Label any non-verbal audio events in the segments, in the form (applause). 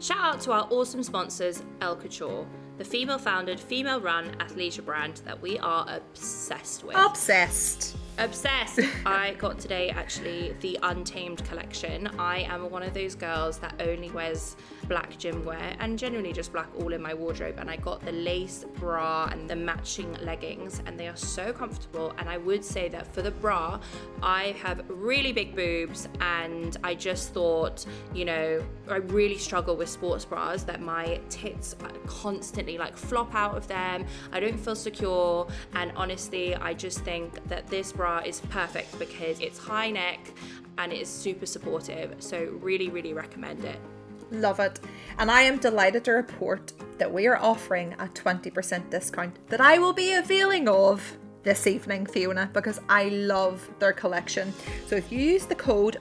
Shout out to our awesome sponsors, El Couture, the female founded, female run athleisure brand that we are obsessed with. Obsessed. Obsessed. I got today actually the Untamed collection. I am one of those girls that only wears black gym wear and generally just black all in my wardrobe. And I got the lace bra and the matching leggings, and they are so comfortable. And I would say that for the bra, I have really big boobs, and I just thought, you know, I really struggle with sports bras that my tits constantly like flop out of them. I don't feel secure, and honestly, I just think that this bra is perfect because it's high neck and it is super supportive. So, really, really recommend it. Love it. And I am delighted to report that we are offering a 20% discount that I will be availing of this evening, Fiona, because I love their collection. So if you use the code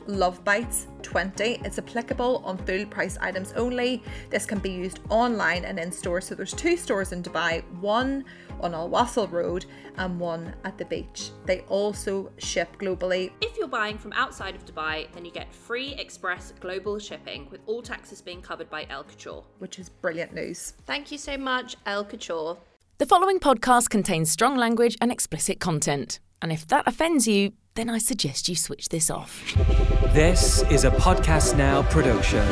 LOVEBITES20, it's applicable on full price items only. This can be used online and in store. So there's two stores in Dubai, one on Al Wasl Road and one at the beach. They also ship globally. If you're buying from outside of Dubai, then you get free express global shipping with all taxes being covered by El Couture. Which is brilliant news. Thank you so much, El Couture. The following podcast contains strong language and explicit content. And if that offends you, then I suggest you switch this off. This is a Podcast Now production.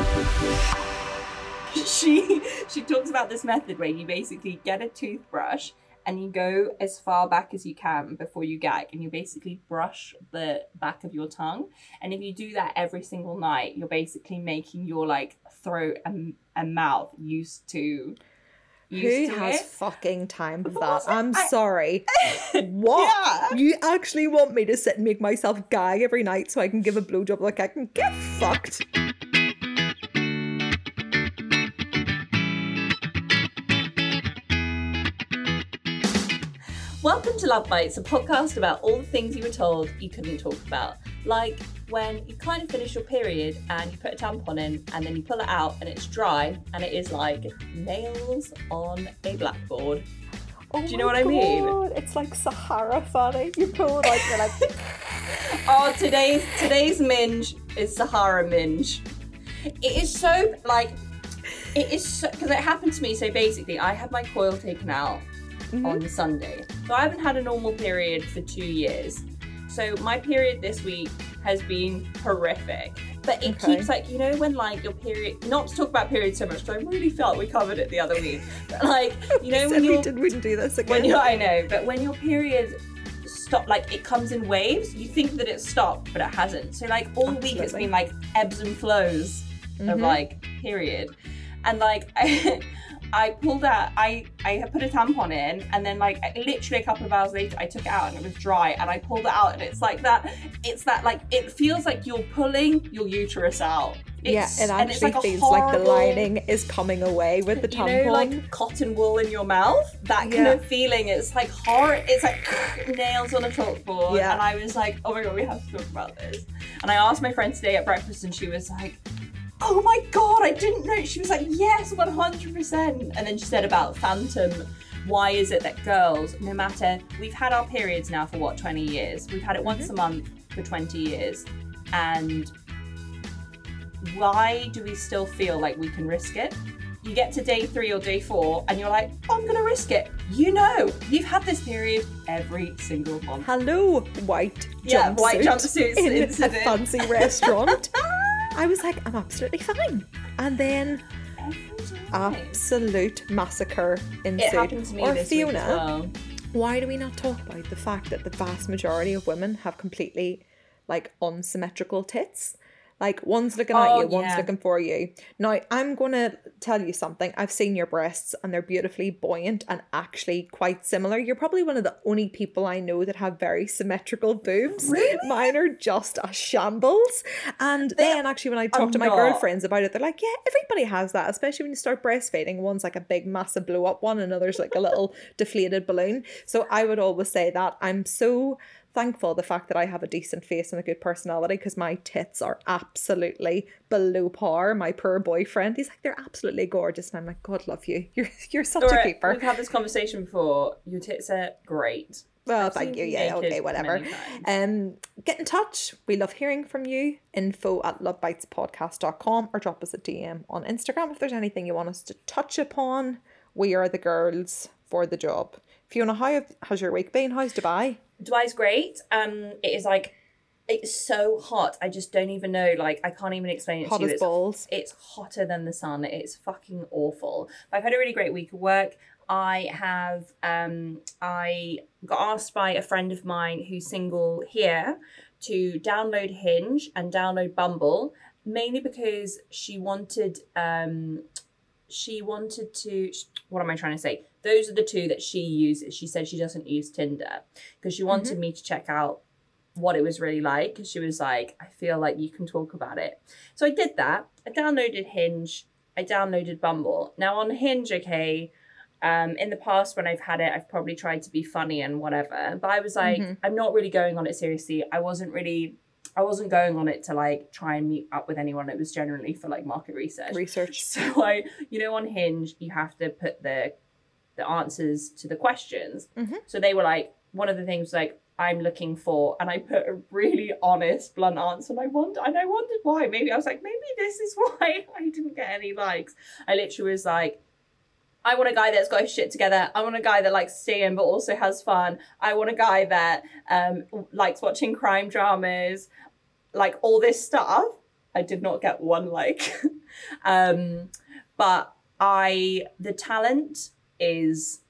She she talks about this method where you basically get a toothbrush and you go as far back as you can before you gag and you basically brush the back of your tongue and if you do that every single night you're basically making your like throat and, and mouth used to Who has it. fucking time for that? I'm I- sorry. (laughs) what? Yeah. You actually want me to sit and make myself gag every night so I can give a blowjob like I can get fucked? Welcome to Love Bites, a podcast about all the things you were told you couldn't talk about. Like when you kind of finish your period and you put a tampon in and then you pull it out and it's dry and it is like nails on a blackboard. Oh Do you know what I mean? It's like Sahara funny. You pull it out, you're like, (laughs) Oh, today's today's minge is Sahara minge. It is so like it is so because it happened to me. So basically, I had my coil taken out on mm-hmm. Sunday. So I haven't had a normal period for two years. So my period this week has been horrific. But it Okay. keeps like you know when like your period. Not to talk about periods so much because I really felt we covered it the other week. But like you know (laughs) when you're did, wouldn't do this again. when you I know, but when your period stop like it comes in waves, you think that it's stopped, but it hasn't. So like all week it's been like ebbs and flows of mm-hmm. like period. And like (laughs) I, I pulled out I I had put a tampon in and then like literally a couple of hours later I took it out and it was dry and I pulled it out and it's like that it's that like it feels like you're pulling your uterus out. yeah, It's- it and it's actually like feels like the lining is coming away with the tampon. you know, like cotton wool in your mouth. That kind Yeah. of feeling. It's like horror. It's like (laughs) nails on a chalkboard. Yeah. And I was like, oh my god, we have to talk about this. And I asked my friend today at breakfast, and she was like, oh my god, I didn't know. She was like, yes, one hundred percent. And then she said about phantom. Why is it that girls, no matter, we've had our periods now for what, 20 years? We've had it once mm-hmm. a month for 20 years. And why do we still feel like we can risk it? You get to day three or day four, and you're like, oh, I'm gonna risk it. You know, you've had this period every single month. Hello, white Yeah, jumpsuit white jumpsuits in a fancy restaurant. (laughs) I was like, I'm absolutely fine. And then absolute massacre ensued. It happened to me or Fiona, well. why do we not talk about the fact that the vast majority of women have completely like unsymmetrical tits? Like one's looking at Oh, you, one's yeah. looking for you. Now, I'm gonna tell you something. I've seen your breasts and they're beautifully buoyant and actually quite similar. You're probably one of the only people I know that have very symmetrical boobs. Really? Mine are just a shambles. And then actually when I talk to my not. girlfriends about it, they're like, yeah, everybody has that, especially when you start breastfeeding. One's like a big massive blow up one, another's like a little (laughs) deflated balloon. So I would always say that I'm so thankful the fact that I have a decent face and a good personality because my tits are absolutely below par. My poor boyfriend, he's like, they're absolutely gorgeous. And I'm like, God love you. (laughs) You're you're such a keeper. We've had this conversation before. Your tits are great. Well, I've thank you. Yeah, okay, whatever. Um, get in touch. We love hearing from you. Info at lovebitespodcast.com or drop us a DM on Instagram if there's anything you want us to touch upon. We are the girls for the job. Fiona, how has your week been? How's Dubai? Dubai's great. Um, it is like it's so hot. I just don't even know. Like I can't even explain it Hot to you. as It's, balls. it's hotter than the sun. It's fucking awful. But I've had a really great week of work. I have um I got asked by a friend of mine who's single here to download Hinge and download Bumble mainly because she wanted um she wanted to what am i trying to say? Those are the two that she uses. She said she doesn't use tinder because she wanted me to check out what it was really like because she was like i feel like you can talk about it. So i did that. I downloaded hinge. I downloaded bumble. Now on hinge okay um in the past when i've had it i've probably tried to be funny and whatever but i was like i'm not really going on it seriously. I wasn't really I wasn't going on it to like try and meet up with anyone. It was generally for like market research. Research. So I, you know, on Hinge, you have to put the the answers to the questions. So they were like, one of the things like I'm looking for, and I put a really honest, blunt answer, and I wondered, and I wondered why. Maybe I was like, maybe this is (laughs) why I didn't get any likes. I literally was like. I want a guy that's got his shit together. I want a guy that likes seeing but also has fun. I want a guy that um, likes watching crime dramas, like all this stuff. I did not get one like. (laughs) um, but I the talent is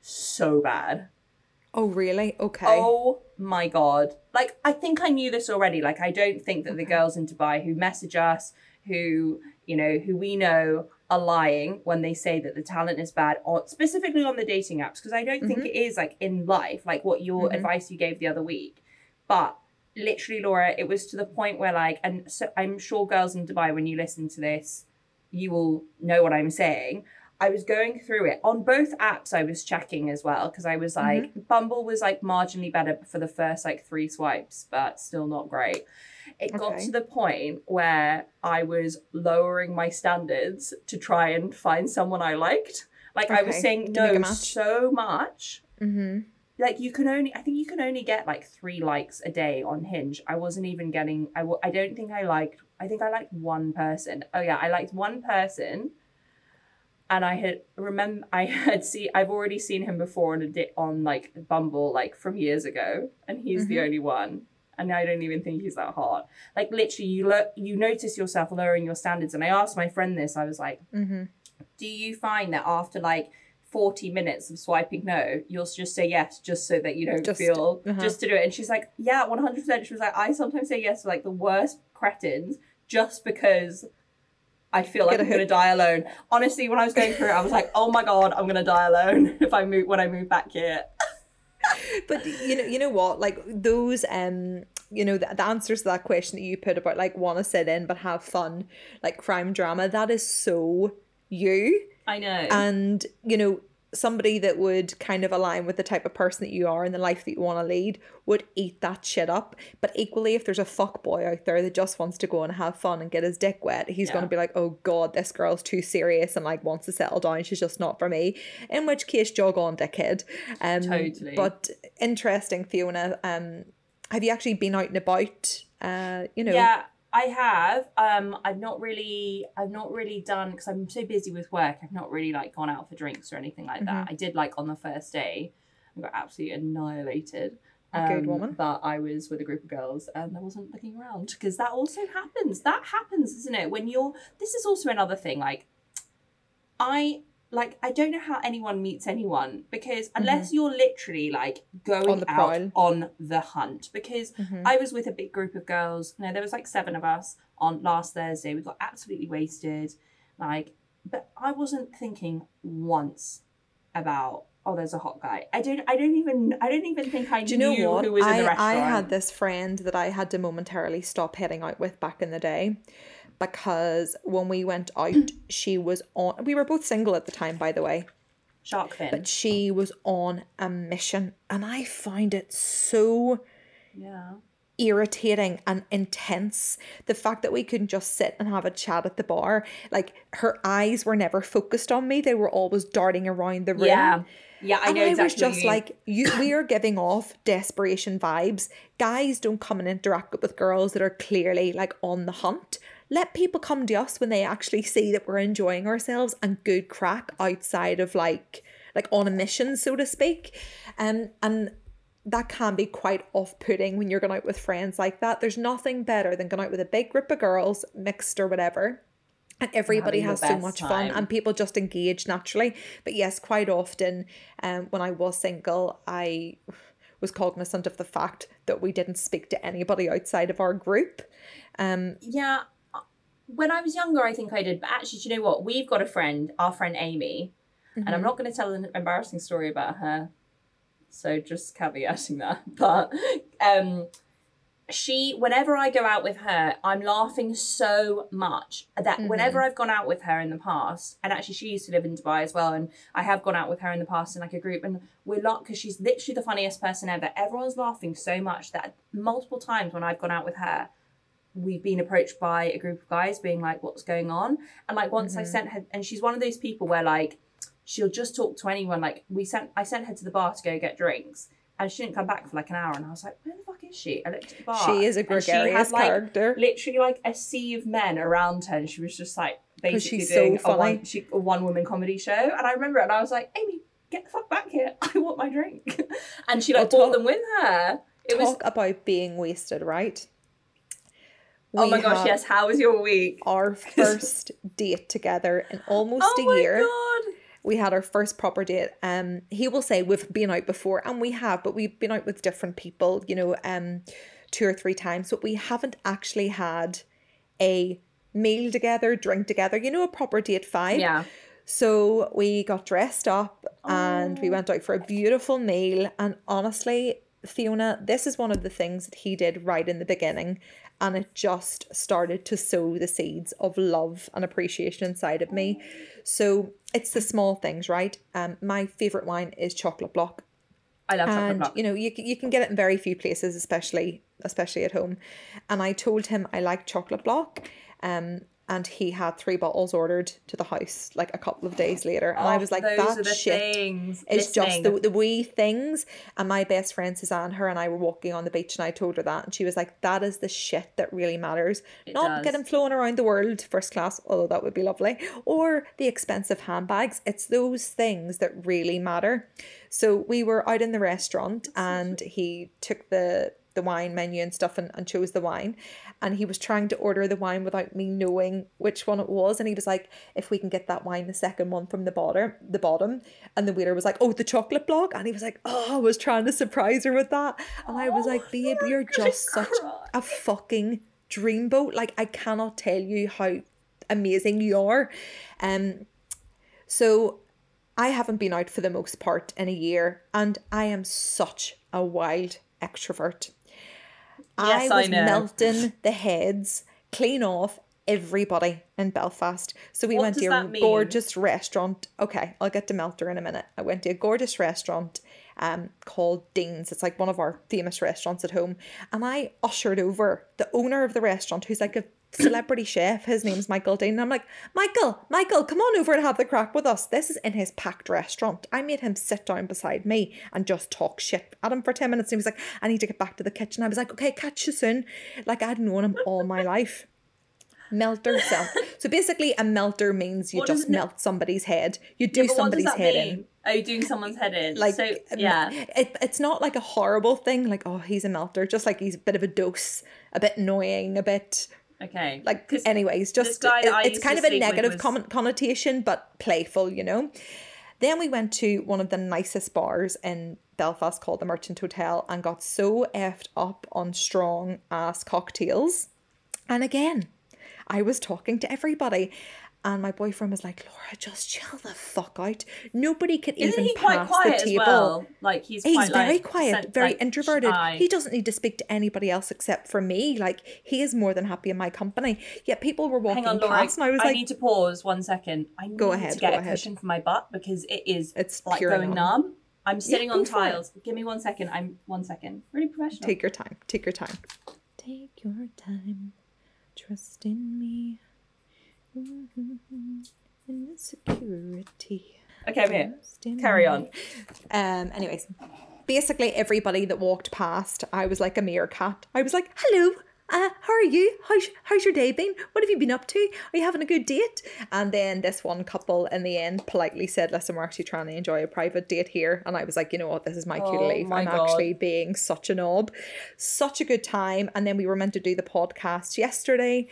so bad. Oh, really? Okay. Oh my god. Like I think I knew this already. Like I don't think that the girls in Dubai who message us, who, you know, who we know are lying when they say that the talent is bad on specifically on the dating apps because I don't think it is like in life like what your advice you gave the other week. But literally Laura, it was to the point where like and so I'm sure girls in Dubai when you listen to this you will know what I'm saying. I was going through it on both apps. I was checking as well because I was like, Bumble was like marginally better for the first like three swipes, but still not great. It got to the point where I was lowering my standards to try and find someone I liked. Like I was saying to make a no so much. Mm-hmm. Like you can only, I think you can only get like three likes a day on Hinge. I wasn't even getting. I w- I don't think I liked. I think I liked one person. Oh yeah, I liked one person, and I had remember (laughs) I had see. I've already seen him before on a di- on like Bumble like from years ago, and he's the only one. And I don't even think he's that hot. Like literally, you look you notice yourself lowering your standards. And I asked my friend this. I was like, mm-hmm. do you find that after like 40 minutes of swiping no, you'll just say yes just so that you don't Just- feel uh-huh. just to do it? And she's like, yeah, 100%. She was like, I sometimes say yes to like the worst cretins just because I feel like I'm going to die alone. Honestly, when I was going through it, I was like, oh my God, I'm going to die alone (laughs) if I move, when I move back here. (laughs) But you know, you know what? Like those, um, you know, the, the answers to that question that you put about like want to sit in but have fun, like crime drama. That is so you. I know. and you know somebody that would kind of align with the type of person that you are and the life that you want to lead would eat that shit up. But equally if there's a fuck boy out there that just wants to go and have fun and get his dick wet he's going to be like oh god this girl's too serious and like wants to settle down. She's just not for me. In which case jog on dickhead. Um Totally. but interesting fiona um have you actually been out and about uh you know? Yeah, I have. Um, I've not really, I've not really done because I'm so busy with work. I've not really like gone out for drinks or anything like that. Mm-hmm. I did like on the first day, I got absolutely annihilated. Good Um, woman. But I was with a group of girls and I wasn't looking around because that also happens. That happens, isn't it? When you're, this is also another thing. Like, I like I don't know how anyone meets anyone because unless you're literally like going Mm-hmm. On out on the hunt. Because Mm-hmm. I was with a big group of girls. No, there was like seven of us on last Thursday. We got absolutely wasted. Like, but I wasn't thinking once about oh, there's a hot guy. I don't. I don't even. I don't even think I Do you knew know what? who was in the restaurant. I had this friend that I had to momentarily stop heading out with back in the day because when we went out, mm. she was on. We were both single at the time, by the way, shark fin. but she was on a mission, and I find it so yeah. irritating and intense. The fact that we couldn't just sit and have a chat at the bar, like her eyes were never focused on me; they were always darting around the room. Yeah. Yeah, I and know I exactly. was just like, you, we are giving off desperation vibes. Guys don't come and interact with girls that are clearly like on the hunt. Let people come to us when they actually see that we're enjoying ourselves and good crack outside of like like on a mission, so to speak. Um, and that can be quite off-putting when you're going out with friends like that. There's nothing better than going out with a big group of girls, mixed or whatever, and everybody has so much fun and people just engage naturally but yes quite often um, when i was single i was cognizant of the fact that we didn't speak to anybody outside of our group um Yeah. When I was younger, I think I did. But actually, do you know what? We've got a friend, our friend Amy, and I'm not going to tell an embarrassing story about her. So just caveating that. (laughs) But um, she, whenever I go out with her, I'm laughing so much that whenever I've gone out with her in the past, and actually she used to live in Dubai as well, and I have gone out with her in the past in like a group, and we're not because she's literally the funniest person ever. Everyone's laughing so much that multiple times when I've gone out with her, we've been approached by a group of guys being like, what's going on? And like once I mm-hmm. sent her, and she's one of those people where like she'll just talk to anyone. Like we sent, I sent her to the bar to go get drinks, and she didn't come back for like an hour. And I was like, where the fuck is she? I looked at the bar. She is a gregarious like, character. Literally like a sea of men around her, and she was just like basically she's so doing a one, she, a one woman comedy show. And I remember it, and I was like, Amy. Get the fuck back here! (laughs) I want my drink, (laughs) and she like Well, brought them with her. It was talk about being wasted right oh my gosh, yes. How was your week? our (laughs) first date together in almost a year. oh a my year god! we had our first proper date. Um, he will say we've been out before, and we have, but we've been out with different people, you know, um, two or three times, but we haven't actually had a meal together, drink together, you know, a proper date vibe. Yeah. So we got dressed up and we went out for a beautiful meal. And honestly, Fiona, this is one of the things that he did right in the beginning. And it just started to sow the seeds of love and appreciation inside of me. So it's the small things, right? Um, my favorite wine is chocolate block I love chocolate and block. you know you you can get it in very few places especially especially at home and i told him i like chocolate block um and he had three bottles ordered to the house like a couple of days later. And i Oh, was like that shit is just the, the wee things. And my best friend suzanne her and i were walking on the beach and i told her that. And she was like that is the shit that really matters. Not does. getting flown around the world first class although that would be lovely or the expensive handbags. It's those things that really matter. So we were out in the restaurant and he took the the wine menu and stuff and, and chose the wine. And he was trying to order the wine without me knowing which one it was. And he was like if we can get that wine the second one from the bottom the bottom. And the waiter was like oh the chocolate block? And he was like oh I was trying to surprise her with that. And I was like babe you're just such a fucking dreamboat. Like I cannot tell you how amazing you are. Um so I haven't been out for the most part in a year, and I am such a wild extrovert. Yes, I I was know. melting the heads clean off everybody in Belfast. So we What went to a gorgeous restaurant. Okay, I'll get to Melter in a minute. I went to a gorgeous restaurant um called Deanes. It's like one of our famous restaurants at home. And I ushered over the owner of the restaurant, who's like a celebrity chef. His name's Michael Deane. And I'm like, Michael, Michael, come on over and have the crack with us. This is in his packed restaurant. I made him sit down beside me and just talk shit at him for 10 minutes. And he was like, I need to get back to the kitchen. I was like, okay, catch you soon. Like I'd known him all my life. Melter self. So basically, a melter means you What just it- melt somebody's head. You do Yeah, but what does somebody's head mean? in. Oh, doing someone's head in. Like, so, um, yeah. it, it's not like a horrible thing. Like, oh, he's a melter. Just like he's a bit of a dose, a bit annoying, a bit Okay. Like, anyways just it- it's kind of a negative was- con- connotation but playful you know then we went to one of the nicest bars in belfast called the merchant hotel and got so effed up on strong ass cocktails and again i was talking to everybody and my boyfriend was like laura just chill the fuck out nobody can Isn't even he quite pass quiet the as table well? Like he's He's quite very like, quiet, sen- very like, introverted. shy. He doesn't need to speak to anybody else except for me. Like he is more than happy in my company. Yet people were walking Hang on, Laura. past, and I was like, I need to pause one second. I need Go ahead, to get go a ahead. cushion for my butt because it is It's like pure going numb. numb. I'm sitting go on tiles. Give me one second. I'm one second. Really professional. Take your time. Take your time. Take your time. Trust in me. (laughs) In the security. okay, I'm here. Carry on. Um. Anyways, basically everybody that walked past, I was like a meerkat. I was like, "Hello, uh, how are you? How's how's your day been? What have you been up to? Are you having a good date?" And then this one couple in the end politely said, "Listen, we're actually trying to enjoy a private date here." And I was like, "You know what? This is my cue to Oh leave. I'm God. actually being such a knob. Such a good time." And then we were meant to do the podcast yesterday.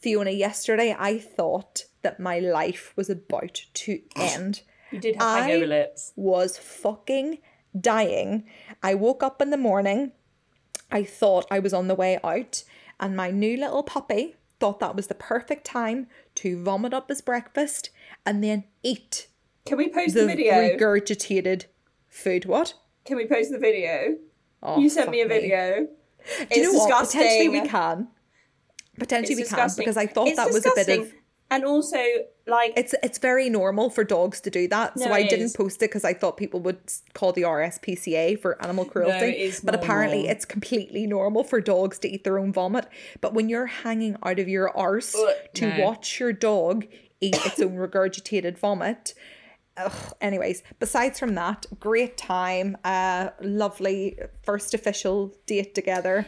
Fiona, yesterday I thought that my life was about to end You did have hangover lips. was fucking dying. I woke up in the morning. I thought I was on the way out, and my new little puppy thought that was the perfect time to vomit up his breakfast and then eat Can we post the, the video? regurgitated food. What? Can we post the video? Oh, you sent me a video. Do you It's know what? Potentially disgusting. we can. Potentially we can because I thought It's that was a bit disgusting. of. And also, like, It's it's very normal for dogs to do that. so I didn't is. post it because I thought people would call the RSPCA for animal cruelty. is but apparently normal. it's completely normal for dogs to eat their own vomit. But when you're hanging out of your arse Ugh, to no. watch your dog eat its own regurgitated vomit. Ugh, anyways, besides from that, great time. Uh lovely first official date together.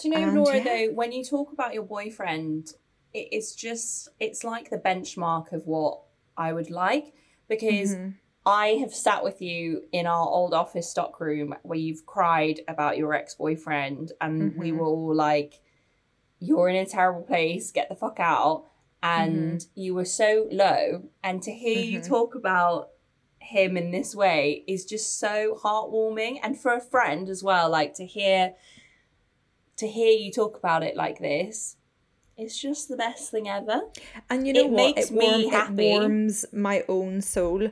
Do you know, And Nora, yeah. though, when you talk about your boyfriend, it, it's just, it's like the benchmark of what I would like because Mm-hmm. I have sat with you in our old office stock room where you've cried about your ex boyfriend, and we Mm-hmm. were all like, You're in a terrible place, get the fuck out. And Mm-hmm. you were so low. And to hear you talk about him in this way is just so heartwarming. And for a friend as well, like to hear to hear you talk about it like this, it's just the best thing ever. And you know It what? makes it, me happy. it warms my own soul.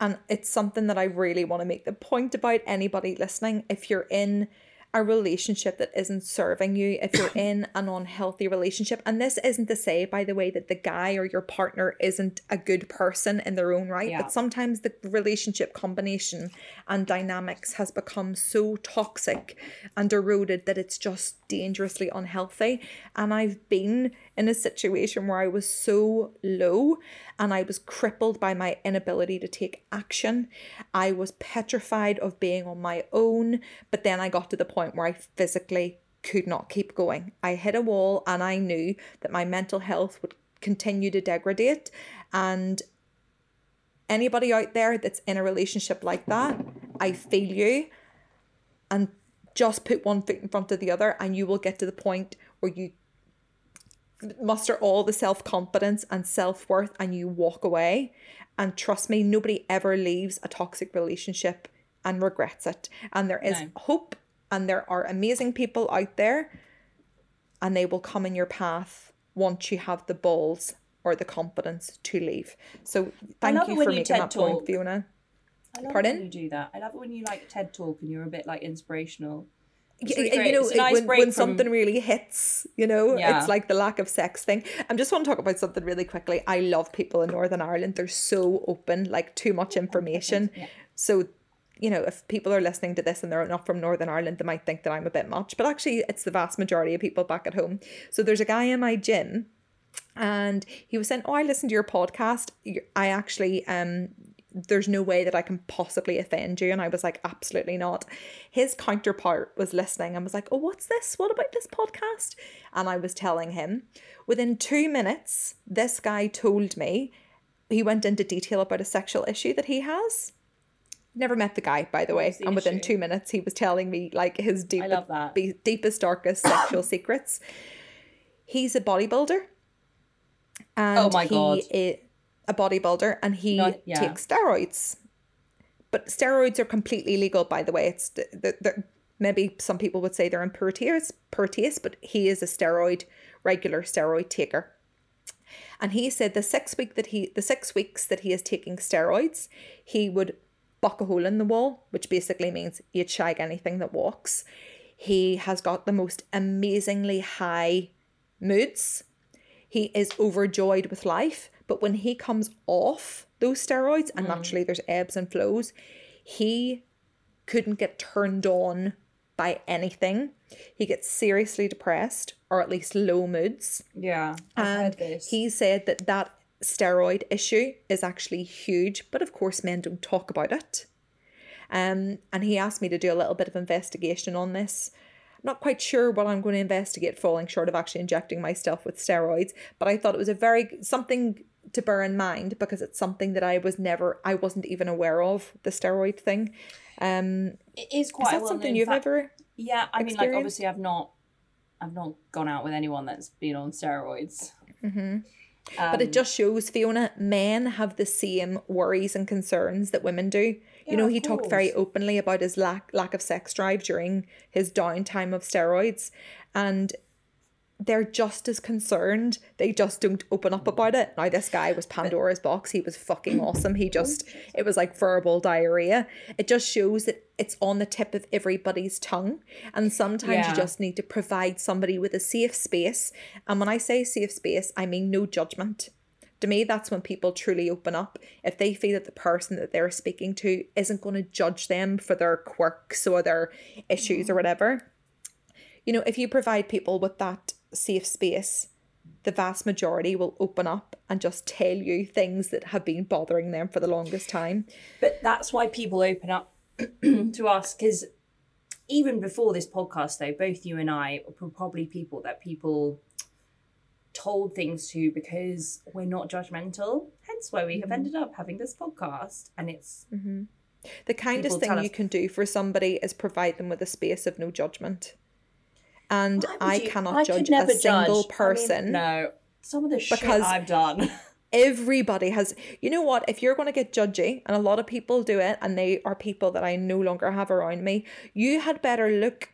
And it's something that I really want to make the point about anybody listening. If you're in a relationship that isn't serving you, if you're (coughs) in an unhealthy relationship, and this isn't to say, by the way, that the guy or your partner isn't a good person in their own right, Yeah. but sometimes the relationship combination and dynamics has become so toxic and eroded that it's just dangerously unhealthy. And I've been in a situation where I was so low and I was crippled by my inability to take action. I was petrified of being on my own, but then I got to the point where I physically could not keep going. I hit a wall and I knew that my mental health would continue to degrade and anybody out there that's in a relationship like that, I feel you and just put one foot in front of the other and you will get to the point where you muster all the self-confidence and self-worth and you walk away and trust me nobody ever leaves a toxic relationship and regrets it and there is No. hope and there are amazing people out there and they will come in your path once you have the balls or the confidence to leave so thank you for you making that point talk. fiona I love Pardon? when you do that. I love it when you like TED talk and you're a bit like inspirational. Really you know, nice when, when from- something really hits, you know, Yeah. it's like the lack of sex thing. I just want to talk about something really quickly. I love people in Northern Ireland. They're so open, like too much information. Yeah. So, you know, if people are listening to this and they're not from Northern Ireland, they might think that I'm a bit much. But actually, it's the vast majority of people back at home. So there's a guy in my gym and he was saying, "Oh, I listened to your podcast. I actually um there's no way that I can possibly offend you." And I was like, "Absolutely not." His counterpart was listening and was like, "Oh, what's this? What about this podcast?" And I was telling him. Within 2 minutes, this guy told me he went into detail about a sexual issue that he has. Never met the guy, by the way. the And within issue? two minutes, he was telling me like his deep, I love that. be- deepest, darkest sexual (coughs) secrets. He's a bodybuilder. Oh and Oh my he God. is a bodybuilder and he No, yeah. takes steroids. But steroids are completely legal, by the way. It's the, the, maybe some people would say they're impervious, pervious, but he is a steroid, regular steroid taker. And he said the six week that he the six weeks that he is taking steroids, he would buck a hole in the wall, which basically means he'd shag anything that walks. He has got the most amazingly high moods. He is overjoyed with life, but when he comes off those steroids, and naturally there's ebbs and flows, he couldn't get turned on by anything. He gets seriously depressed or at least low moods. Yeah, I've And heard this. he said that that steroid issue is actually huge, but of course, men don't talk about it. Um, and he asked me to do a little bit of investigation on this. Not quite sure what I'm going to investigate, falling short of actually injecting myself with steroids, but I thought it was a very something to bear in mind because it's something that I was never, I wasn't even aware of the steroid thing. Um, it quite. is is that something you've fact. ever? Yeah, I mean, like obviously, I've not, I've not gone out with anyone that's been on steroids. Mm-hmm. But it just shows, Fiona, men have the same worries and concerns that women do. you know, he talked very openly about his lack lack of sex drive during his downtime of steroids, and they're just as concerned. They just don't open up about it. Now, this guy was Pandora's box. He was fucking (clears throat) awesome. He just, it was like verbal diarrhea. It just shows that it's on the tip of everybody's tongue. And sometimes Yeah. you just need to provide somebody with a safe space. And when I say safe space, I mean no judgment. To me, that's when people truly open up. If they feel that the person that they're speaking to isn't going to judge them for their quirks or their issues or whatever. You know, if you provide people with that safe space, the vast majority will open up and just tell you things that have been bothering them for the longest time. But that's why people open up (clears throat) to us because even before this podcast, though, both you and I were probably people that people told things to because we're not judgmental. Hence why we have Mm-hmm. ended up having this podcast, and it's The kindest thing you us- can do for somebody is provide them with a space of no judgment. And I you- cannot I judge a single judge. I mean, person. no, some of the shit I've done. (laughs) everybody has you know what if you're going to get judgy and a lot of people do it and they are people that i no longer have around me you had better look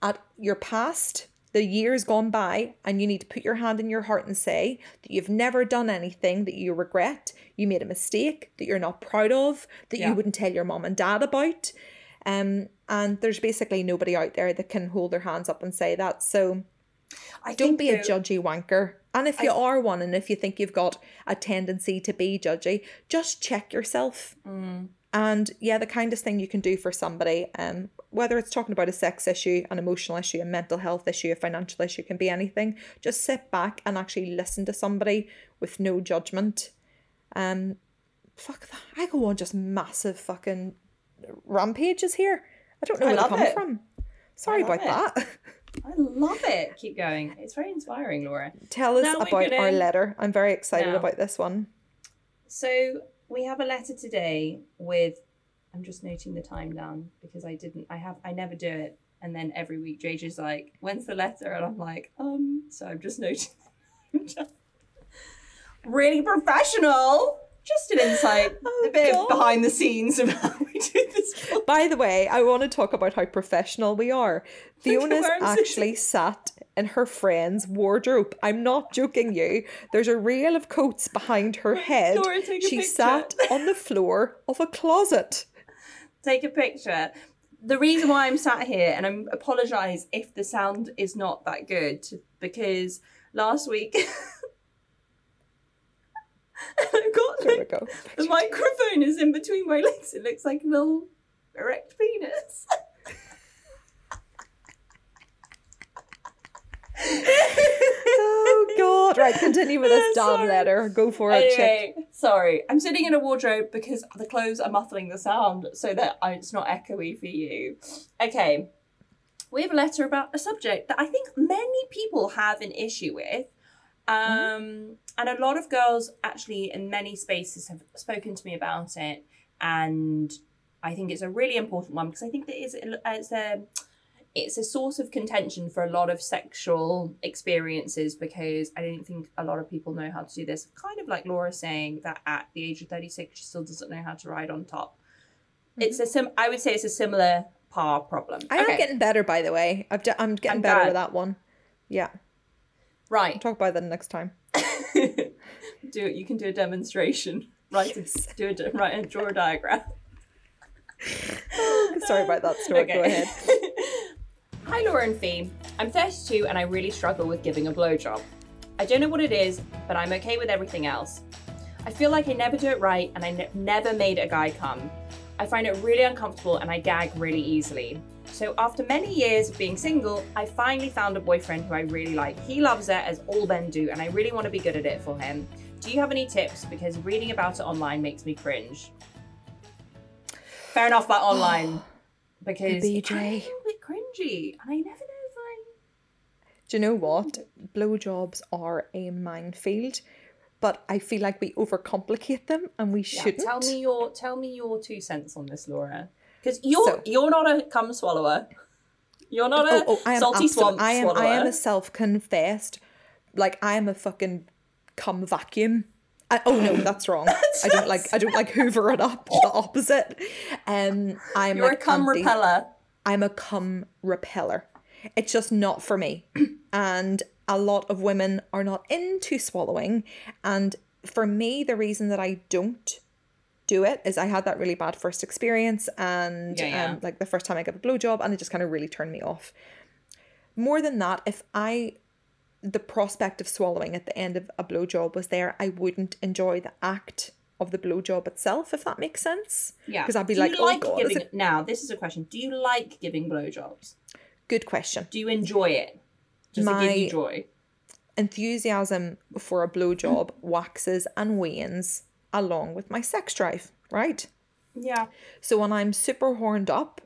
at your past the years gone by and you need to put your hand in your heart and say that you've never done anything that you regret you made a mistake that you're not proud of that Yeah. you wouldn't tell your mom and dad about um and there's basically nobody out there that can hold their hands up and say that so I don't be a judgy wanker. And if you are one, and if you think you've got a tendency to be judgy, just check yourself. Mm. And yeah, the kindest thing you can do for somebody, um, whether it's talking about a sex issue, an emotional issue, a mental health issue, a financial issue, can be anything. Just sit back and actually listen to somebody with no judgment. Um, fuck that. I go on just massive fucking rampages here. I don't know where love coming it. from. Sorry about that. I love it. Keep going. It's very inspiring, Laura. Tell us Now about our gonna- letter. I'm very excited Now. about this one. So we have a letter today with. I'm just noting the time down because I didn't. I have. I never do it. And then every week, JJ's like, "When's the letter?" And I'm like, "Um." So I'm just noting. (laughs) really professional. Just an insight, (laughs) oh, a bit God. behind the scenes of how we do this. By the way, I want to talk about how professional we are. Fiona's actually sat in her friend's wardrobe. I'm not joking you. There's a reel of coats behind her head. Laura, she sat on the floor of a closet. take a picture. The reason why I'm sat here, and I apologise if the sound is not that good, because last week (laughs) (laughs) I got like, go. the microphone is in between my legs. It looks like a little erect penis. (laughs) Oh god. Right, continue with this damn Sorry. letter. Go for it, chick. Sorry. I'm sitting in a wardrobe because the clothes are muffling the sound so that it's not echoey for you. Okay. We have a letter about a subject that I think many people have an issue with. Um, and a lot of girls actually in many spaces have spoken to me about it. And I think it's a really important one because I think that it's, it's a it's a source of contention for a lot of sexual experiences because I don't think a lot of people know how to do this. Kind of like Laura saying that at the age of 36, she still doesn't know how to ride on top. It's a sim. I would say it's a similar par problem. I Okay, am getting better, by the way. I've d- I'm getting I'm better glad. with that one. Yeah. Right. Talk about that next time. (laughs) do it. You can do a demonstration. Write a, do a write and draw a diagram. (laughs) Sorry about that story. Go ahead. (laughs) Hi, Laura and Fee. I'm 32 and I really struggle with giving a blowjob. I don't know what it is, but I'm okay with everything else. I feel like I never do it right and I ne- never made a guy come. I find it really uncomfortable and I gag really easily. So, after many years of being single, I finally found a boyfriend who I really like. He loves it as all men do, and I really want to be good at it for him. Do you have any tips? Because reading about it online makes me cringe. Fair enough about (gasps) online, because The it can be a BJ. bit cringy, and I never know if I. Do you know what? Blowjobs are a minefield, but I feel like we overcomplicate them and we Yeah, shouldn't. tell me your tell me your two cents on this, Laura. Because you're So- you're not a cum swallower. You're not a Oh, oh, I am salty swamp I am. swallower. I am a self-confessed, like I am a fucking cum vacuum. I, oh no, (laughs) that's wrong. I don't like. I don't like hoover it up. The opposite. Um, I'm You're like a cum anti- repeller. I'm a cum repeller. It's just not for me. (clears throat) and a lot of women are not into swallowing. And for me, the reason that I don't do it is I had that really bad first experience and Yeah, yeah. um like the first time I got a blowjob and it just kind of really turned me off. More than that, if I the prospect of swallowing at the end of a blowjob was there, I wouldn't enjoy the act of the blowjob itself, if that makes sense. Yeah. Because I'd be Do like, you oh like god, giving it... now, this is a question. Do you like giving blowjobs? good question. Do you enjoy it? Does it give you joy? enthusiasm for a blowjob waxes and wanes along with my sex drive, right? Yeah. So when I'm super horned up,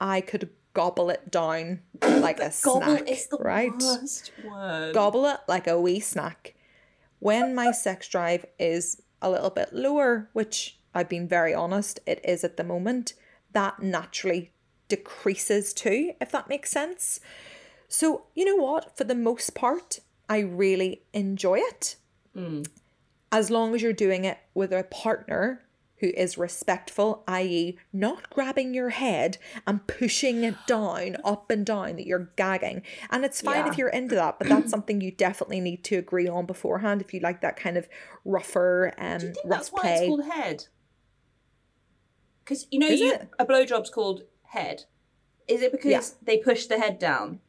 I could gobble it down (laughs) like a Gobble snack, is the right? worst word. Gobble it like a wee snack. When my sex drive is a little bit lower, which I've been very honest, it is at the moment, that naturally decreases too, if that makes sense. So, you know what? For the most part, I really enjoy it. Mm. As long as you're doing it with a partner who is respectful, i.e., not grabbing your head and pushing it down, up and down, that you're gagging. And it's fine Yeah. if you're into that, but that's something you definitely need to agree on beforehand if you like that kind of rougher um, Do you think that's why it's called head? Because you know, Is you it? a blowjob's called head. Is it because Yeah. they push the head down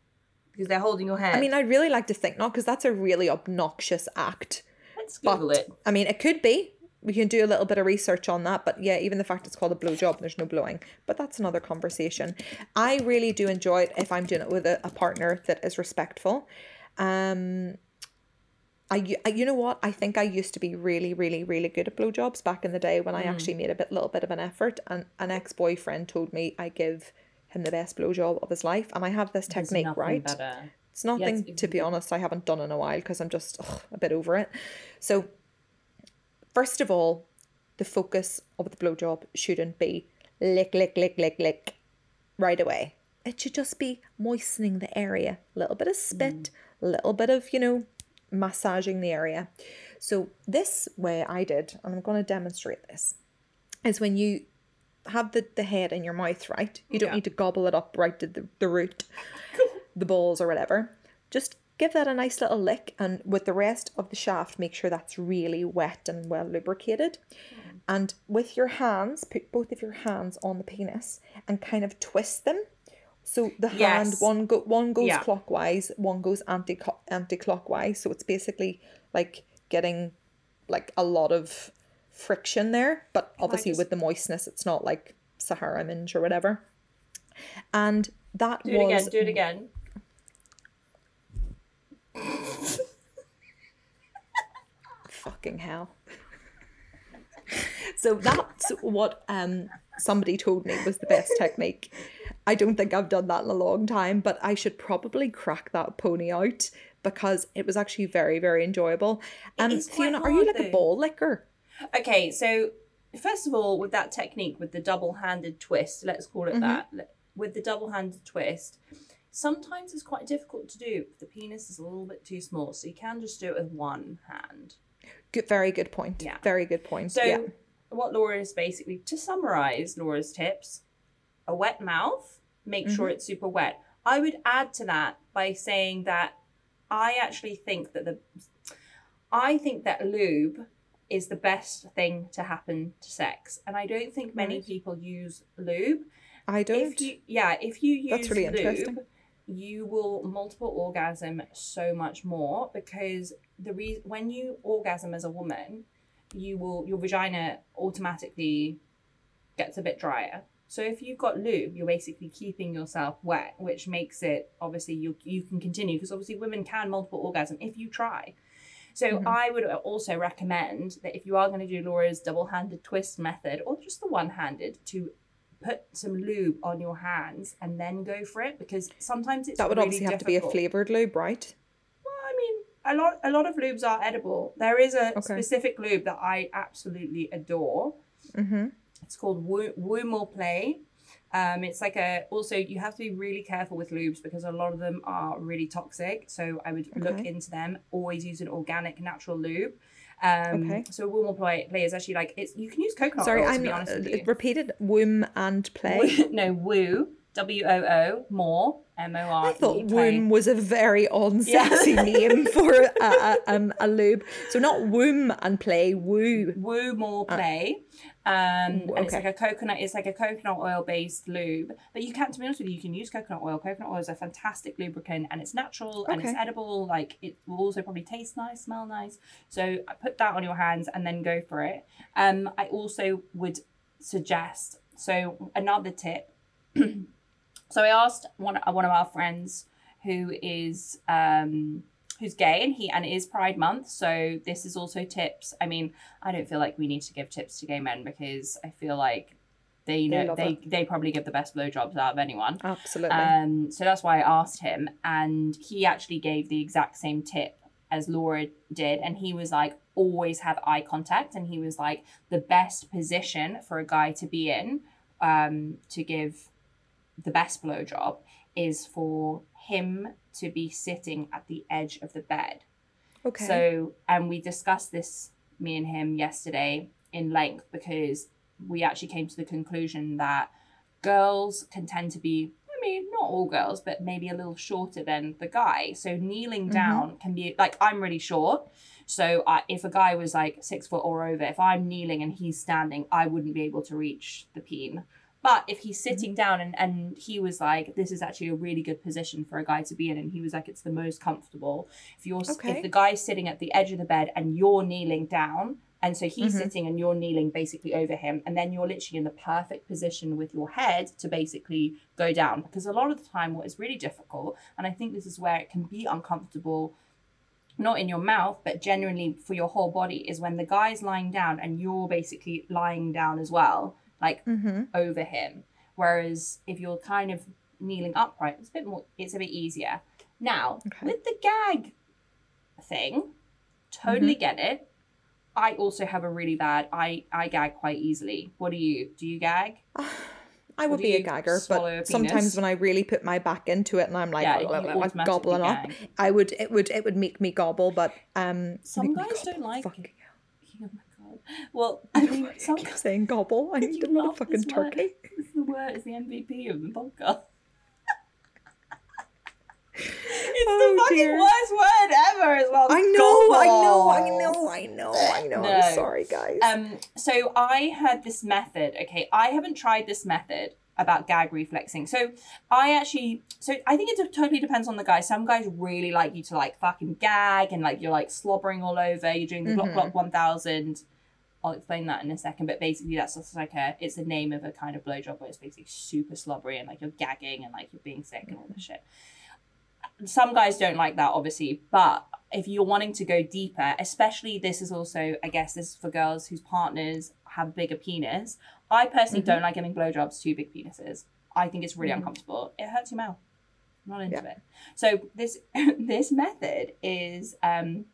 because they're holding your head? I mean, I'd really like to think not, because that's a really obnoxious act. Let's But it. I mean, it could be. We can do a little bit of research on that, but yeah, even the fact it's called a blowjob, there's no blowing. But that's another conversation. I really do enjoy it if I'm doing it with a, a partner that is respectful. Um, I, you know what? I think I used to be really, really, really good at blowjobs back in the day when I actually made a bit, little bit of an effort. And an ex boyfriend told me I give him the best blowjob of his life, and I have this There's technique, right? better. It's nothing, it's- to be honest, I haven't done in a while because I'm just ugh, a bit over it. So, first of all, the focus of the blowjob shouldn't be lick, lick, lick, lick, lick right away. It should just be moistening the area, a little bit of spit, a little bit of, you know, massaging the area. So, this way I did, and I'm going to demonstrate this, is when you have the, the head in your mouth, right? You don't Yeah. need to gobble it up right to the, the root, (laughs) the balls or whatever. Just give that a nice little lick, and with the rest of the shaft, make sure that's really wet and well lubricated. Mm. And with your hands, put both of your hands on the penis and kind of twist them. So the hand one go one goes Yeah. clockwise, one goes anti anti clockwise. So it's basically like getting like a lot of friction there, but obviously just- with the moistness, it's not like Sahara minge or whatever. And that Do it was again. Do it again. Fucking hell. so that's what um somebody told me was the best technique. I don't think I've done that in a long time, but I should probably crack that pony out because it was actually very, very enjoyable. Um, Fiona, are you hard, like a though. ball licker? Okay, so first of all, with that technique, with the double-handed twist, let's call it Mm-hmm. that, with the double-handed twist, sometimes it's quite difficult to do. The penis is a little bit too small, so you can just do it with one hand. Good, very good point. Yeah. Very good point. So, yeah. what Laura is basically to summarize Laura's tips: a wet mouth, make Mm-hmm. sure it's super wet. I would add to that by saying that I actually think that the I think that lube is the best thing to happen to sex, and I don't think many Right. people use lube. I don't. If you, yeah, if you use That's really interesting. You will multiple orgasm so much more because the re- when you orgasm as a woman, you will your vagina automatically gets a bit drier. So if you've got lube, you're basically keeping yourself wet, which makes it obviously you you can continue because obviously women can multiple orgasm if you try. So mm-hmm. I would also recommend that if you are going to do Laura's double-handed twist method or just the one-handed, to put some lube on your hands and then go for it because sometimes it's That would really obviously have to be a flavored lube, right? Well, I mean, a lot a lot of lubes are edible. There is a Okay. specific lube that I absolutely adore. Mm-hmm. It's called Woo, Woo More Play. Um, it's like a also you have to be really careful with lubes because a lot of them are really toxic. So I would look into them. Always use an organic, natural lube. Um, Okay. So Woo More Play, play is actually like it's you can use coconut Sorry, oil I'm be not, honest with uh, you. repeated womb and play. (laughs) No, Woo W O O More M O R. I thought womb was a very unsexy (laughs) name for a, a, um, a lube. So not womb and play, woo. Woo More Play. Um, and it's like a coconut. It's like a coconut oil based lube, but you can. To be honest with you, you can use coconut oil. Coconut oil is a fantastic lubricant, and it's natural and it's edible. Like it will also probably taste nice, smell nice. So I put that on your hands and then go for it. Um, I also would suggest. So another tip. (clears throat) so I asked one one of our friends who is um who's gay and he and it is Pride Month. So this is also tips. I mean, I don't feel like we need to give tips to gay men because I feel like they know love they they, probably give the best blowjobs out of anyone. Absolutely. Um, so that's why I asked him, and he actually gave the exact same tip as Laura did, and he was like, always have eye contact, and he was like, the best position for a guy to be in, um, to give the best blowjob is for him to be sitting at the edge of the bed. okay. So, and we discussed this, me and him, yesterday in length because we actually came to the conclusion that girls can tend to be, I mean, not all girls, but maybe a little shorter than the guy. So, kneeling mm-hmm. down can be like, I'm really short. So, I, if a guy was like six foot or over, if I'm kneeling and he's standing, I wouldn't be able to reach the peen. But if he's mm-hmm. sitting down and, and he was like, this is actually a really good position for a guy to be in, and he was like, it's the most comfortable. If you're Okay. if the guy's sitting at the edge of the bed and you're kneeling down, and so he's mm-hmm. sitting and you're kneeling basically over him, and then you're literally in the perfect position with your head to basically go down. Because a lot of the time, what is really difficult, and I think this is where it can be uncomfortable not in your mouth, but genuinely for your whole body, is when the guy's lying down and you're basically lying down as well, like over him. Whereas if you're kind of kneeling upright, it's a bit more, it's a bit easier. Now, with the gag thing, totally get it. I also have a really bad, I, I gag quite easily. What do you, do you gag? (sighs) I would be a gagger, swallow a but sometimes when I really put my back into it and I'm like, Yeah, blah, blah, blah, gobbling up. I would it would it would make me gobble, but um Some guys don't like fucking- it. My god. Well, (laughs) I mean, some keep saying gobble. I need another love fucking this turkey. It's the word. It's the MVP of the podcast. (laughs) it's Oh, the fucking dear. worst word ever as well. I know, I know, I know, I know, I know. No. I'm sorry, guys. Um, so I had this method. Okay, I haven't tried this method about gag reflexing. So I actually, so I think it totally depends on the guy. Some guys really like you to like fucking gag and like you're like slobbering all over. You're doing the block Glock one thousand. I'll explain that in a second, but basically that's just like a it's the name of a kind of blowjob where it's basically super slobbery and like you're gagging and like you're being sick and all this shit. Some guys don't like that, obviously, but if you're wanting to go deeper, especially this is also, I guess, this is for girls whose partners have bigger penis. I personally don't like giving blowjobs to big penises. I think it's really uncomfortable. It hurts your mouth. I'm not into Yeah. it. So this (laughs) this method is um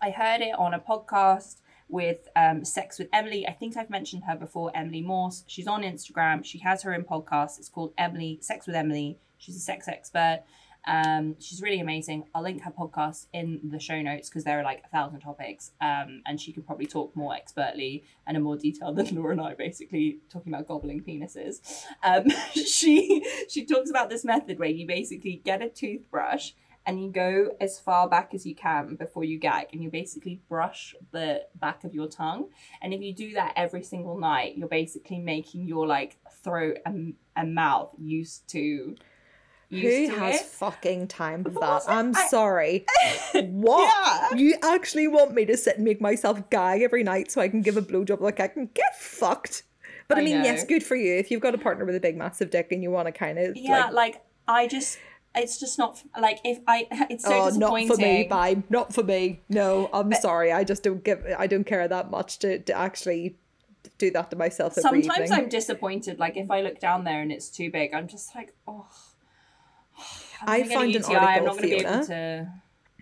I heard it on a podcast with um, Sex with Emily. I think I've mentioned her before, Emily Morse. She's on Instagram. She has her own podcast. It's called Emily Sex with Emily. She's a sex expert. Um, she's really amazing. I'll link her podcast in the show notes because there are like a thousand topics, um, and she can probably talk more expertly and in more detail than (laughs) Laura and I, basically talking about gobbling penises. Um, (laughs) she she talks about this method where you basically get a toothbrush and you go as far back as you can before you gag and you basically brush the back of your tongue and if you do that every single night you're basically making your like throat and, and mouth used to used Who to has it. fucking time for that? I'm I- sorry. (laughs) What? Yeah. You actually want me to sit and make myself gag every night so I can give a blowjob like I can get fucked? But I I mean, know. yes, good for you. If you've got a partner with a big, massive dick and you want to kind of Yeah, like, like, I just, it's just not like if I. (laughs) It's so oh, not for me, bye, not for me. No, I'm sorry. I just don't give. I don't care that much to, to actually do that to myself Sometimes. I'm disappointed. Like if I look down there and it's too big, I'm just like, oh. (sighs) I'm I gonna get a found an UTI, I'm article, not going to be able to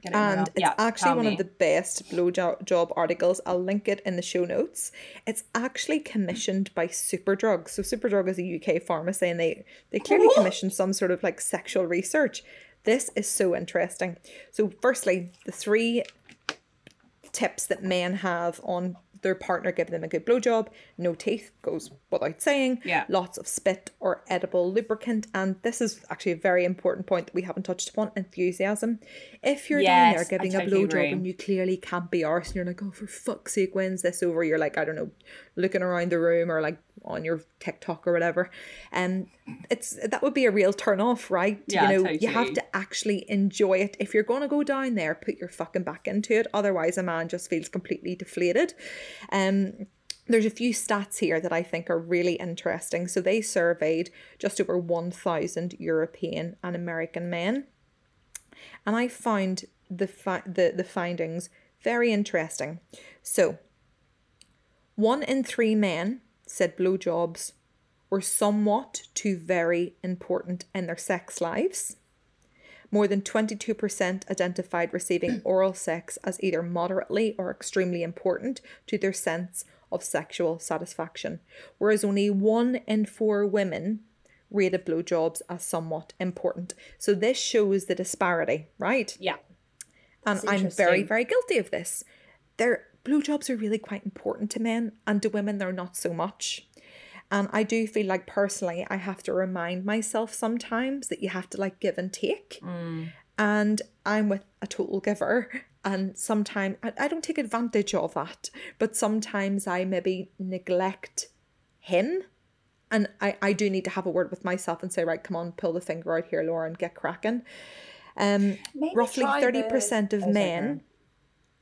get it in my and it's yeah, actually one me. of the best blowjob job articles. I'll link it in the show notes. It's actually commissioned by Superdrug. So Superdrug is a UK pharmacy, and they they clearly What? commissioned some sort of like sexual research. This is so interesting. So, firstly, the three tips that men have on their partner giving them a good blowjob. No teeth goes without saying. Yeah. Lots of spit or edible lubricant. And this is actually a very important point that we haven't touched upon enthusiasm. If you're down there Yes, I giving totally a blowjob agree. and you clearly can't be arsed and you're like, oh, for fuck's sake, when's this over? You're like, I don't know, looking around the room or like on your TikTok or whatever. And it's that would be a real turn off, right? Yeah, you know, you have to actually enjoy it. If you're going to go down there, put your fucking back into it. Otherwise, a man just feels completely deflated. Um, there's a few stats here that I think are really interesting. So they surveyed just over 1,000 European and American men, and I found the fi- the the findings very interesting. So, one in three men said blowjobs were somewhat to very important in their sex lives. More than 22% identified receiving (clears throat) oral sex as either moderately or extremely important to their sense of sexual satisfaction, whereas only one in four women rated blowjobs as somewhat important. So this shows the disparity, right? Yeah. And I'm very, very guilty of this. Their blowjobs are really quite important to men, and to women, they're not so much. And I do feel like personally, I have to remind myself sometimes that you have to like give and take. And I'm with a total giver. And sometimes I, I don't take advantage of that, but sometimes I maybe neglect him. And I, I do need to have a word with myself and say, right, come on, pull the finger out here, Lauren, get cracking. Um, Maybe roughly try thirty the- percent of men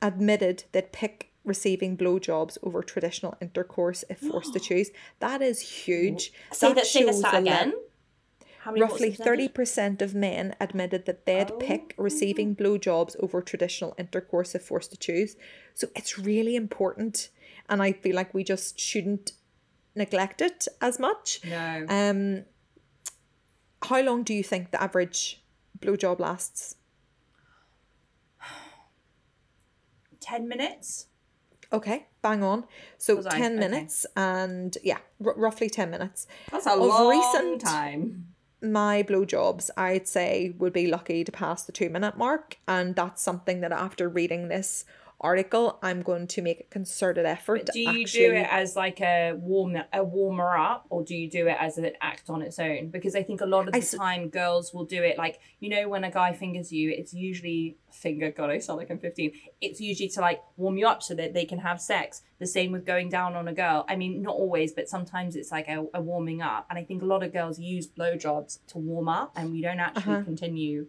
admitted they'd pick receiving blowjobs over traditional intercourse if forced to (gasps) choose. That is huge. Say that, say the shows stat again. How many, what's the Roughly 30% of men admitted that they'd pick receiving blowjobs over traditional intercourse if forced to choose. So it's really important, and I feel like we just shouldn't neglect it as much. No. Um, how long do you think the average blowjob lasts? (sighs) 10 minutes? Okay, bang on. So Was I? 10 Okay. minutes and yeah, r- roughly 10 minutes. That's a Of long recent- time. My blowjobs, I'd say, would be lucky to pass the two minute mark. And that's something that after reading this article, I'm going to make a concerted effort Do you actually. do it as like a warm a warmer up, or do you do it as an act on its own? Because I think a lot of the s- time girls will do it like you know when a guy fingers you, it's usually finger. God, I sound like I'm 15. It's usually to like warm you up so that they can have sex. The same with going down on a girl. I mean, not always, but sometimes it's like a, a warming up. And I think a lot of girls use blowjobs to warm up, and we don't actually uh-huh. continue.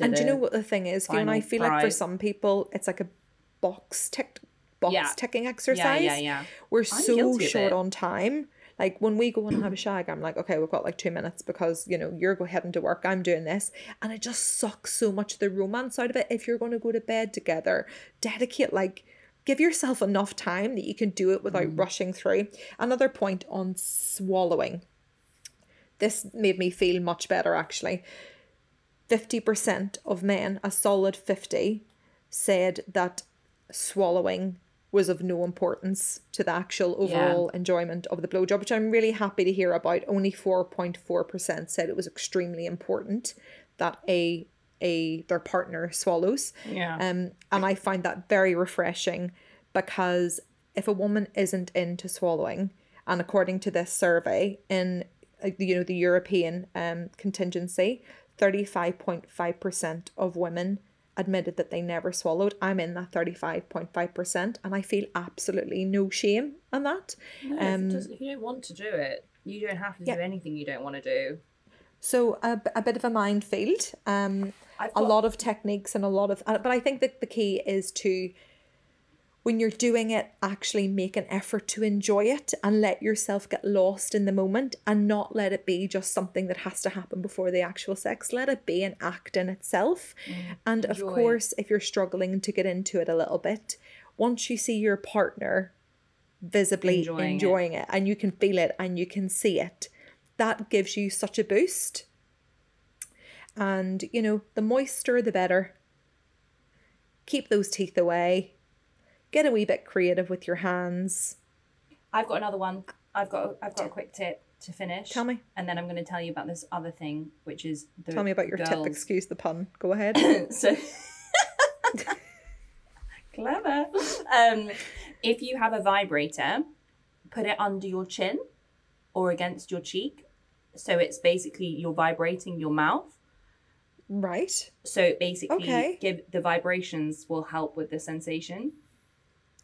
And do you know what the thing is, Fiona? I feel like for some people, it's like a box tick, box Yeah. ticking exercise. yeah, yeah. yeah. We're I'm so short on time. Like when we go and have a shag, I'm like, okay, we've got like two minutes because you know you're heading to work, I'm doing this, and it just sucks so much the romance out of it. If you're going to go to bed together, dedicate like give yourself enough time that you can do it without rushing through. Another point on swallowing. This made me feel much better actually. 50% of men, a solid 50, said that swallowing was of no importance to the actual overall enjoyment of the blowjob, which I'm really happy to hear about. Only 4.4% said it was extremely important that a a their partner swallows. Yeah. Um, and I find that very refreshing because if a woman isn't into swallowing, and according to this survey in uh, you know the European um contingency, thirty five point five percent of women admitted that they never swallowed. I'm in that thirty five point five percent, and I feel absolutely no shame on that. No, if, if you don't want to do it, you don't have to Yeah. do anything you don't want to do. So a, a bit of a minefield. Um, I've a lot of techniques and a lot of, uh, but I think that the key is to when you're doing it, actually make an effort to enjoy it and let yourself get lost in the moment and not let it be just something that has to happen before the actual sex. Let it be an act in itself. Mm. and of enjoy it. course, if you're struggling to get into it a little bit, once you see your partner visibly Enjoying enjoying, it. it. and you can feel it and you can see it, that gives you such a boost. And, you know, the moister, the better. Keep those teeth away. Get a wee bit creative with your hands. I've got another one. I've got I've got a quick tip to finish. Tell me. And then I'm going to tell you about this other thing, which is the Tell me about your tip. Excuse the pun. Go ahead. (laughs) so clever. Um, if you have a vibrator, put it under your chin or against your cheek. So it's basically you're vibrating your mouth. right. So basically, Okay. give the vibrations will help with the sensation.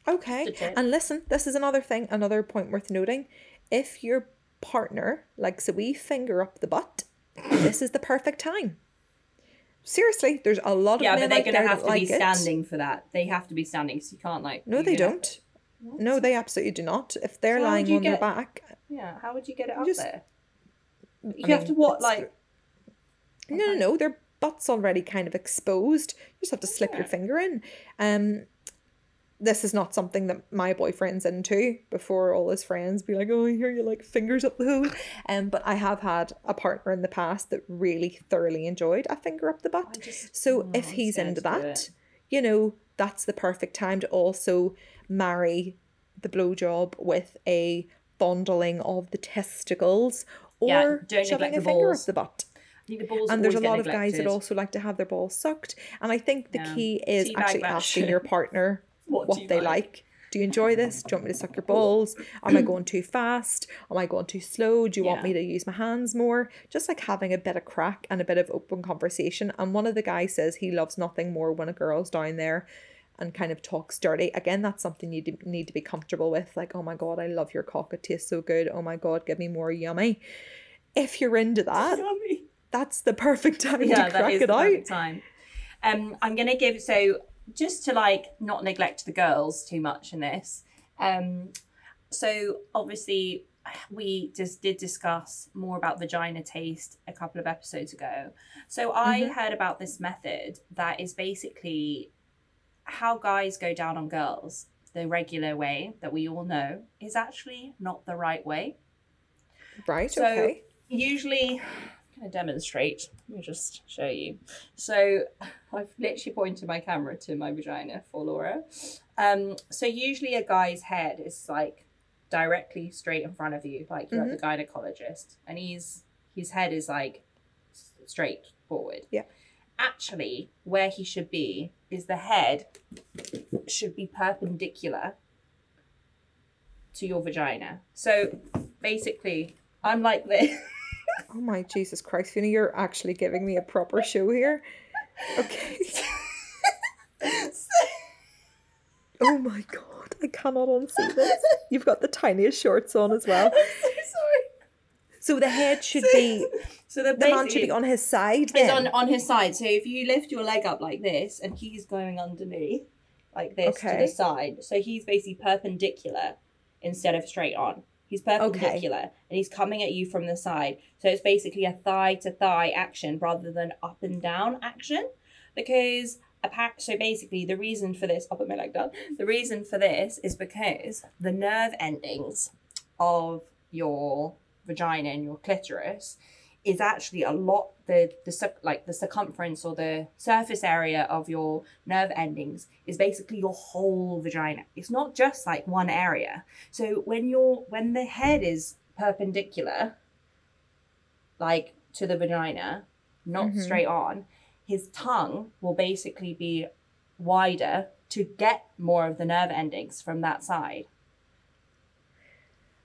Okay. Just a tip. And listen, this is another thing, another point worth noting. If your partner likes a wee finger up the butt, (coughs) this is the perfect time. Seriously, there's a lot of Yeah, men but they're going to have to like be it. standing for that. They have to be standing, so you can't like. No, they don't. No, they absolutely do not. If they're So how would lying you on their get- back, Yeah, how would you get it up just- there? You have to what it's- like? No, no, no. Their butt's already kind of exposed. You just have to slip your Yeah. finger in. Um, this is not something that my boyfriend's into. Before all his friends be like, "Oh, I hear you like fingers up the hole." Um, but I have had a partner in the past that really thoroughly enjoyed a finger up the butt. just- so oh, if he's into that, you know, that's the perfect time to also marry the blowjob with a fondling of the testicles or Yeah, shoving a the finger balls. up the butt the and there's a lot of guys that also like to have their balls sucked and i think the Yeah. key is actually asking your partner What what, they like? like. Do you enjoy this? Do you want me to suck your balls? Am i going too fast? Am i going too slow? Do you want me to use my hands more? Just like having a bit of crack and a bit of open conversation. And one of the guys says he loves nothing more when a girl's down there and kind of talks dirty. Again that's something you need to be comfortable with. Like oh my god i love your cock. It tastes so good. Oh my god give me more. Yummy. If you're into (laughs) that Yummy. that's the perfect (laughs) time yeah, to crack it out. time. Um, I'm gonna give so just to like not neglect the girls too much in this. Um, so obviously we just did discuss more about vagina taste a couple of episodes ago. So I Mm-hmm. heard about this method that is basically how guys go down on girls. The regular way that we all know is actually not the right way. Right, So okay. usually, Going to demonstrate. Let me just show you. So I've literally pointed my camera to my vagina for Laura. Um, so usually a guy's head is like directly straight in front of you, like you're at the gynecologist, and he's his head is like straight forward. Yeah. Actually, where he should be is the head should be perpendicular to your vagina. So basically, I'm like this. (laughs) Oh my Jesus Christ, Fiona, you're actually giving me a proper show here. Okay. (laughs) (laughs) oh my god, I cannot unsee this. (laughs) You've got the tiniest shorts on as well. Sorry. So the head should be So the, the man should be on his side. Then. on on his side. So if you lift your leg up like this, and he's going underneath, like this to the side, so he's basically perpendicular instead of straight on. He's perpendicular, and he's coming at you from the side. So it's basically a thigh to thigh action rather than up and down action, because. appa- So basically, the reason for this, I'll put my leg down. The reason for this is because the nerve endings of your vagina and your clitoris is actually a lot the the like the circumference or the surface area of your nerve endings is basically your whole vagina. It's not just like one area. So when you're when the head is perpendicular like to the vagina not mm-hmm. straight on his tongue will basically be wider to get more of the nerve endings from that side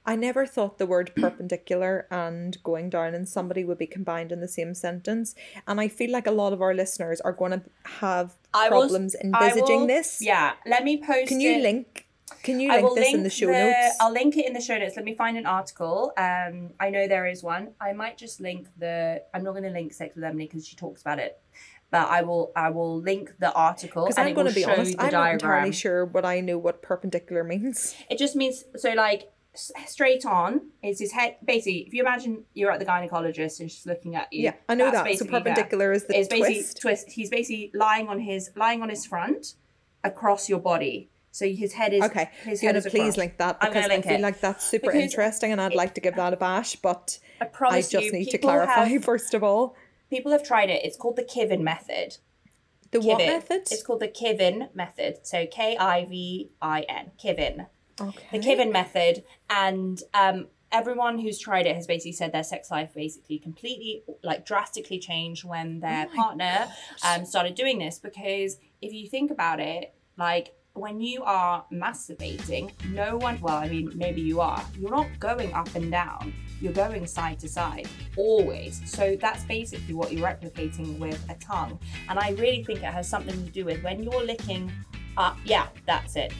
I never thought the word perpendicular and going down and somebody would be combined in the same sentence. And I feel like a lot of our listeners are going to have I problems I envisaging will- this. yeah let me post Can you it. link? Can you link will this link in the show the- notes? I'll link it in the show notes. Let me find an article. Um, I know there is one. I might just link the. I'm not going to link Sex with Emily because she talks about it but I will I will link the article Because I'm going to be honest, I'm not entirely sure what I know what perpendicular means. It just means so like straight on is his head. Basically, if you imagine you're at the gynecologist and she's looking at you. Yeah, I know that's that. So perpendicular is the It's basically twist. twist. He's basically lying on his lying on his front across your body. So his head is Okay, His you're head gonna is please across. link that because gonna I feel it. like that's super Because interesting and I'd like to give that a bash, but I I just you, need to clarify have- (laughs) first of all. People have tried it. It's called the Kivin method. The what Kivin. method? It's called the Kivin method. So K I V I N. Kivin. Okay. The Kivin method, and um, everyone who's tried it has basically said their sex life basically completely, like, drastically changed when their Oh partner um, started doing this. Because if you think about it, like when you are masturbating, no one. Well, I mean, maybe you are. You're not going up and down. You're going side to side always. So that's basically what you're replicating with a tongue. And I really think it has something to do with when you're licking up. Yeah, that's it.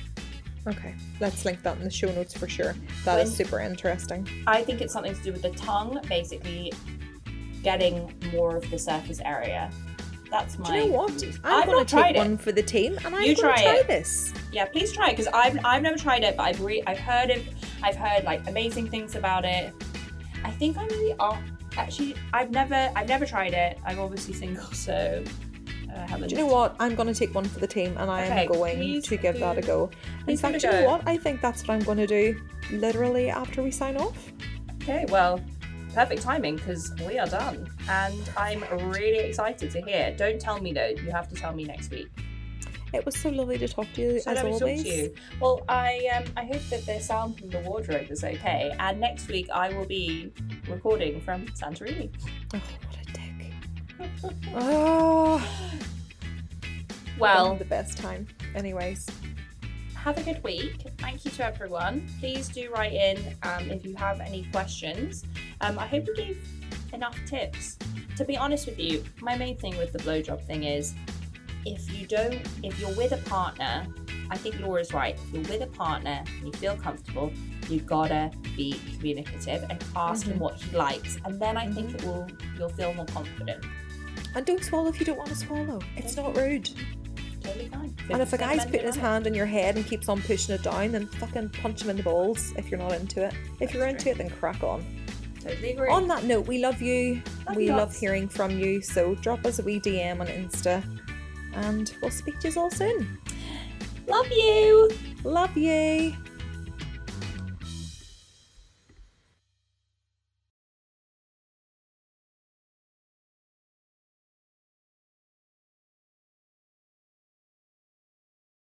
Okay, let's link that in the show notes for sure. That is When- super interesting. I think it's something to do with the tongue, basically getting more of the surface area. That's my. Do you know what? I'm I've going not to take one for the team and I'm You going to try this. Yeah, please try it because I've I've never tried it, but I've re- I've heard it. I've heard like amazing things about it. I think I really are. Actually, I've never I've never tried it. I'm obviously single, (laughs) so uh, haven't. Do you know what? I'm going to take one for the team and I Okay, am going to give that a go. In please fact, a you know what? I think that's what I'm going to do literally after we sign off. Okay, well, perfect timing because we are done, and I'm really excited to hear. Don't tell me though. You have to tell me next week. It was so lovely to talk to you So as always. you. Well, I um, I hope that the sound from the wardrobe is okay. And next week I will be recording from Santorini. Oh, what a dick. Oh, Well, the best time. Anyways, have a good week. Thank you to everyone. Please do write in um, if you have any questions. Um, I hope we gave enough tips. To be honest with you, my main thing with the blowjob thing is if you don't, if you're with a partner, I think Laura's right. If you're with a partner and you feel comfortable, you gotta be communicative and ask him what he likes, and then I think it will you'll feel more confident. And don't swallow if you don't want to swallow. It's not rude. Totally fine. And if a guy's putting his hand on your head and keeps on pushing it down, then fucking punch him in the balls if you're not into it. If you're into it, then crack on. totally agree. On that note, we love you. Love we you love hearing from you. So drop us a wee DM on Insta and we'll speak to you all soon. Love you. Love you.